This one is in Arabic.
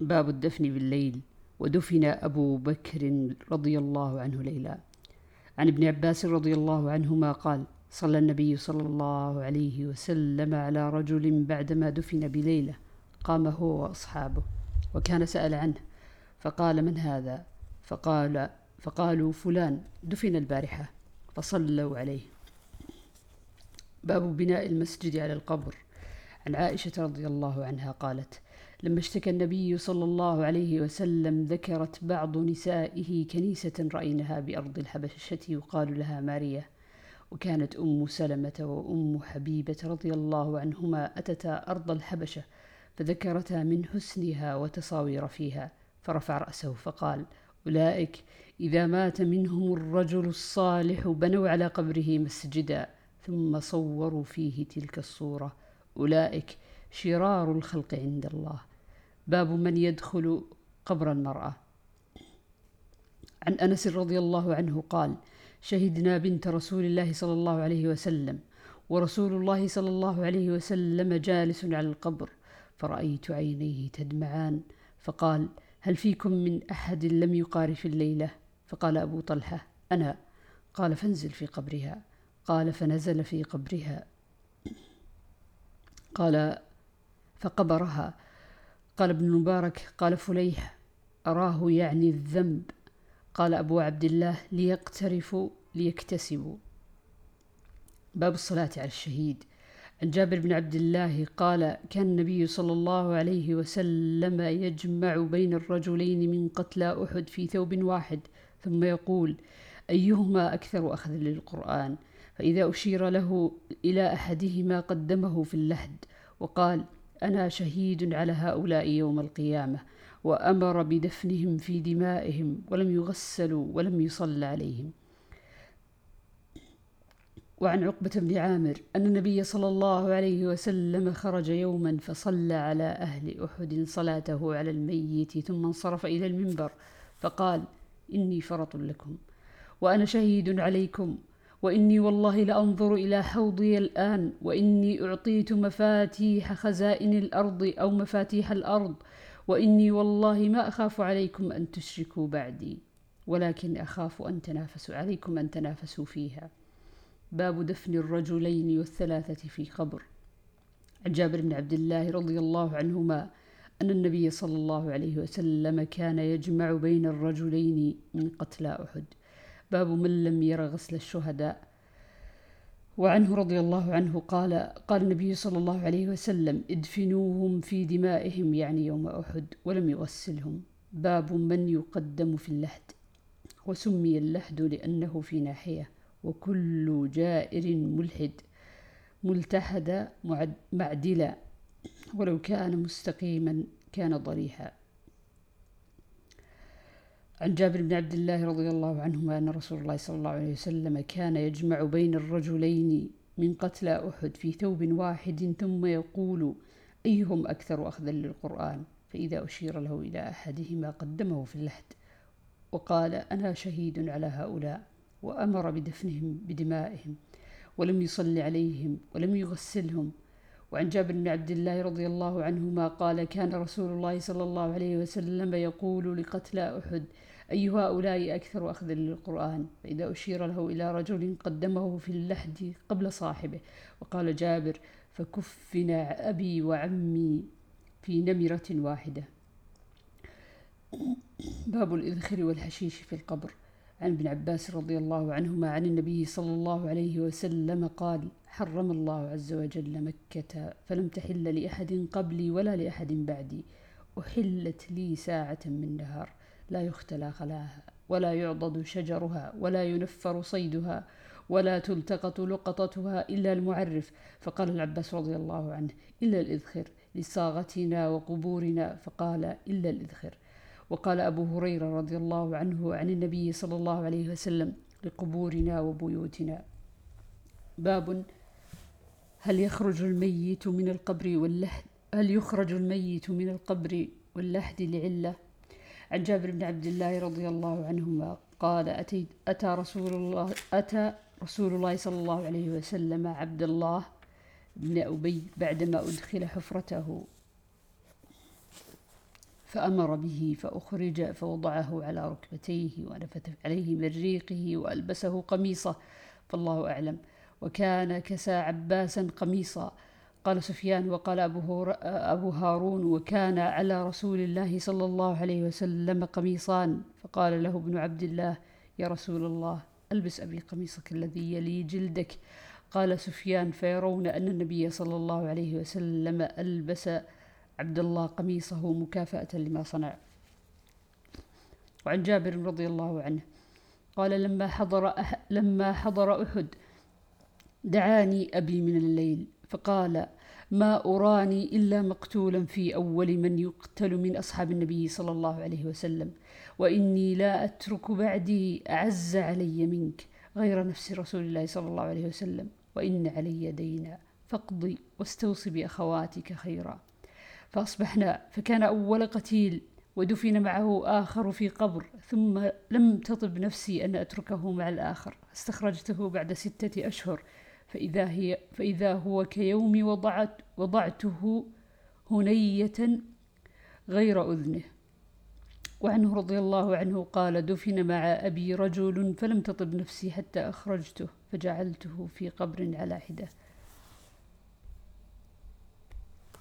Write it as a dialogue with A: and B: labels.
A: باب الدفن بالليل ودفن أبو بكر رضي الله عنه ليلا. عن ابن عباس رضي الله عنهما قال صلى النبي صلى الله عليه وسلم على رجل بعدما دفن بليلة قام هو وأصحابه وكان سأل عنه فقال من هذا؟ فقال فقالوا فلان دفن البارحة. فصلوا عليه. باب بناء المسجد على القبر. عن عائشة رضي الله عنها قالت لما اشتكى النبي صلى الله عليه وسلم ذكرت بعض نسائه كنيسة رأينها بأرض الحبشة يقال لها ماريا وكانت أم سلمة وأم حبيبة رضي الله عنهما أتتا أرض الحبشة فذكرتا من حسنها وتصاوير فيها فرفع رأسه فقال أولئك إذا مات منهم الرجل الصالح بنوا على قبره مسجدا ثم صوروا فيه تلك الصورة أولئك شرار الخلق عند الله. باب من يدخل قبر المرأة. عن أنس رضي الله عنه قال شهدنا بنت رسول الله صلى الله عليه وسلم ورسول الله صلى الله عليه وسلم جالس على القبر فرأيت عينيه تدمعان فقال هل فيكم من أحد لم يقارف الليلة؟ فقال أبو طلحة أنا. قال فانزل في قبرها. قال فنزل في قبرها. قال فقبرها. قال ابن المبارك قال فليح أراه يعني الذنب. قال أبو عبد الله ليقترفوا ليكتسبوا. باب الصلاة على الشهيد. عن جابر بن عبد الله قال كان النبي صلى الله عليه وسلم يجمع بين الرجلين من قتلى أحد في ثوب واحد ثم يقول أيهما أكثر أخذا للقرآن؟ فإذا أشير له إلى أحدهما قدمه في اللحد وقال أنا شهيد على هؤلاء يوم القيامة وأمر بدفنهم في دمائهم ولم يغسلوا ولم يصل عليهم. وعن عقبة بن عامر أن النبي صلى الله عليه وسلم خرج يوما فصلى على أهل أحد صلاته على الميت ثم انصرف إلى المنبر فقال إني فرط لكم وأنا شهيد عليكم وإني والله لأنظر إلى حوضي الآن وإني أعطيت مفاتيح خزائن الأرض أو مفاتيح الأرض وإني والله ما أخاف عليكم أن تشركوا بعدي ولكن أخاف أن تنافسوا عليكم أن تنافسوا فيها. باب دفن الرجلين والثلاثة في قبر. جابر بن عبد الله رضي الله عنهما أن النبي صلى الله عليه وسلم كان يجمع بين الرجلين من قتلى أحد. باب من لم ير غسل الشهداء. وعنه رضي الله عنه قال قال النبي صلى الله عليه وسلم ادفنوهم في دمائهم يعني يوم أحد ولم يغسلهم. باب من يقدم في اللحد. وسمي اللحد لأنه في ناحية. وكل جائر ملحد. ملتحد معدلا. ولو كان مستقيما كان ضريحا. عن جابر بن عبد الله رضي الله عنهما أن رسول الله صلى الله عليه وسلم كان يجمع بين الرجلين من قتلى أحد في ثوب واحد ثم يقول أيهم أكثر أخذا للقرآن؟ فإذا أشير له إلى أحدهما قدمه في اللحد وقال أنا شهيد على هؤلاء وأمر بدفنهم بدمائهم ولم يصل عليهم ولم يغسلهم. وعن جابر بن عبد الله رضي الله عنهما قال كان رسول الله صلى الله عليه وسلم يقول لقتلى أحد أي هؤلاء أكثر أخذا للقرآن. فإذا أشير له إلى رجل قدمه في اللحد قبل صاحبه وقال جابر فكفنا أبي وعمي في نمرة واحدة. باب الإذخر والحشيش في القبر. عن ابن عباس رضي الله عنهما عن النبي صلى الله عليه وسلم قال حرم الله عز وجل مكة فلم تحل لأحد قبلي ولا لأحد بعدي. أحلت لي ساعة من نهار. لا يختلى خلاها ولا يعضد شجرها ولا ينفر صيدها ولا تلتقط لقطتها إلا المعرف. فقال العباس رضي الله عنه إلا الإذخر لصاغتنا وقبورنا. فقال إلا الإذخر. وقال أبو هريرة رضي الله عنه عن النبي صلى الله عليه وسلم لقبورنا وبيوتنا. باب هل يخرج الميت من القبر واللحد هل يخرج الميت من القبر واللحد لعلة؟ عن جابر بن عبد الله رضي الله عنهما قال أتي أتى رسول الله أتى رسول الله صلى الله عليه وسلم عبد الله بن أبي بعدما أدخل حفرته. فأمر به فأخرج فوضعه على ركبتيه ونفث عليه من ريقه وألبسه قميصه فالله أعلم. وكان كسى عباسا قميصا. قال سفيان وقال أبو, أبو هارون وكان على رسول الله صلى الله عليه وسلم قميصان. فقال له ابن عبد الله يا رسول الله ألبس أبي قميصك الذي يلي جلدك. قال سفيان فيرون أن النبي صلى الله عليه وسلم ألبس عبد الله قميصه مكافأة لما صنع. وعن جابر رضي الله عنه قال لما حضر لما حضر أحد دعاني أبي من الليل. فقال ما أراني إلا مقتولا في أول من يقتل من أصحاب النبي صلى الله عليه وسلم. وإني لا أترك بعدي أعز علي منك غير نفس رسول الله صلى الله عليه وسلم. وإن علي دينا فاقضي واستوصي بأخواتك خيرا. فأصبحنا فكان أول قتيل ودفن معه آخر في قبر ثم لم تطب نفسي أن أتركه مع الآخر. استخرجته بعد ستة أشهر. فإذا, هي فإذا هو كيوم وضعت وضعته هنية غير أذنه. وعنه رضي الله عنه قال دفن مع أبي رجل فلم تطب نفسي حتى أخرجته فجعلته في قبر على حدة.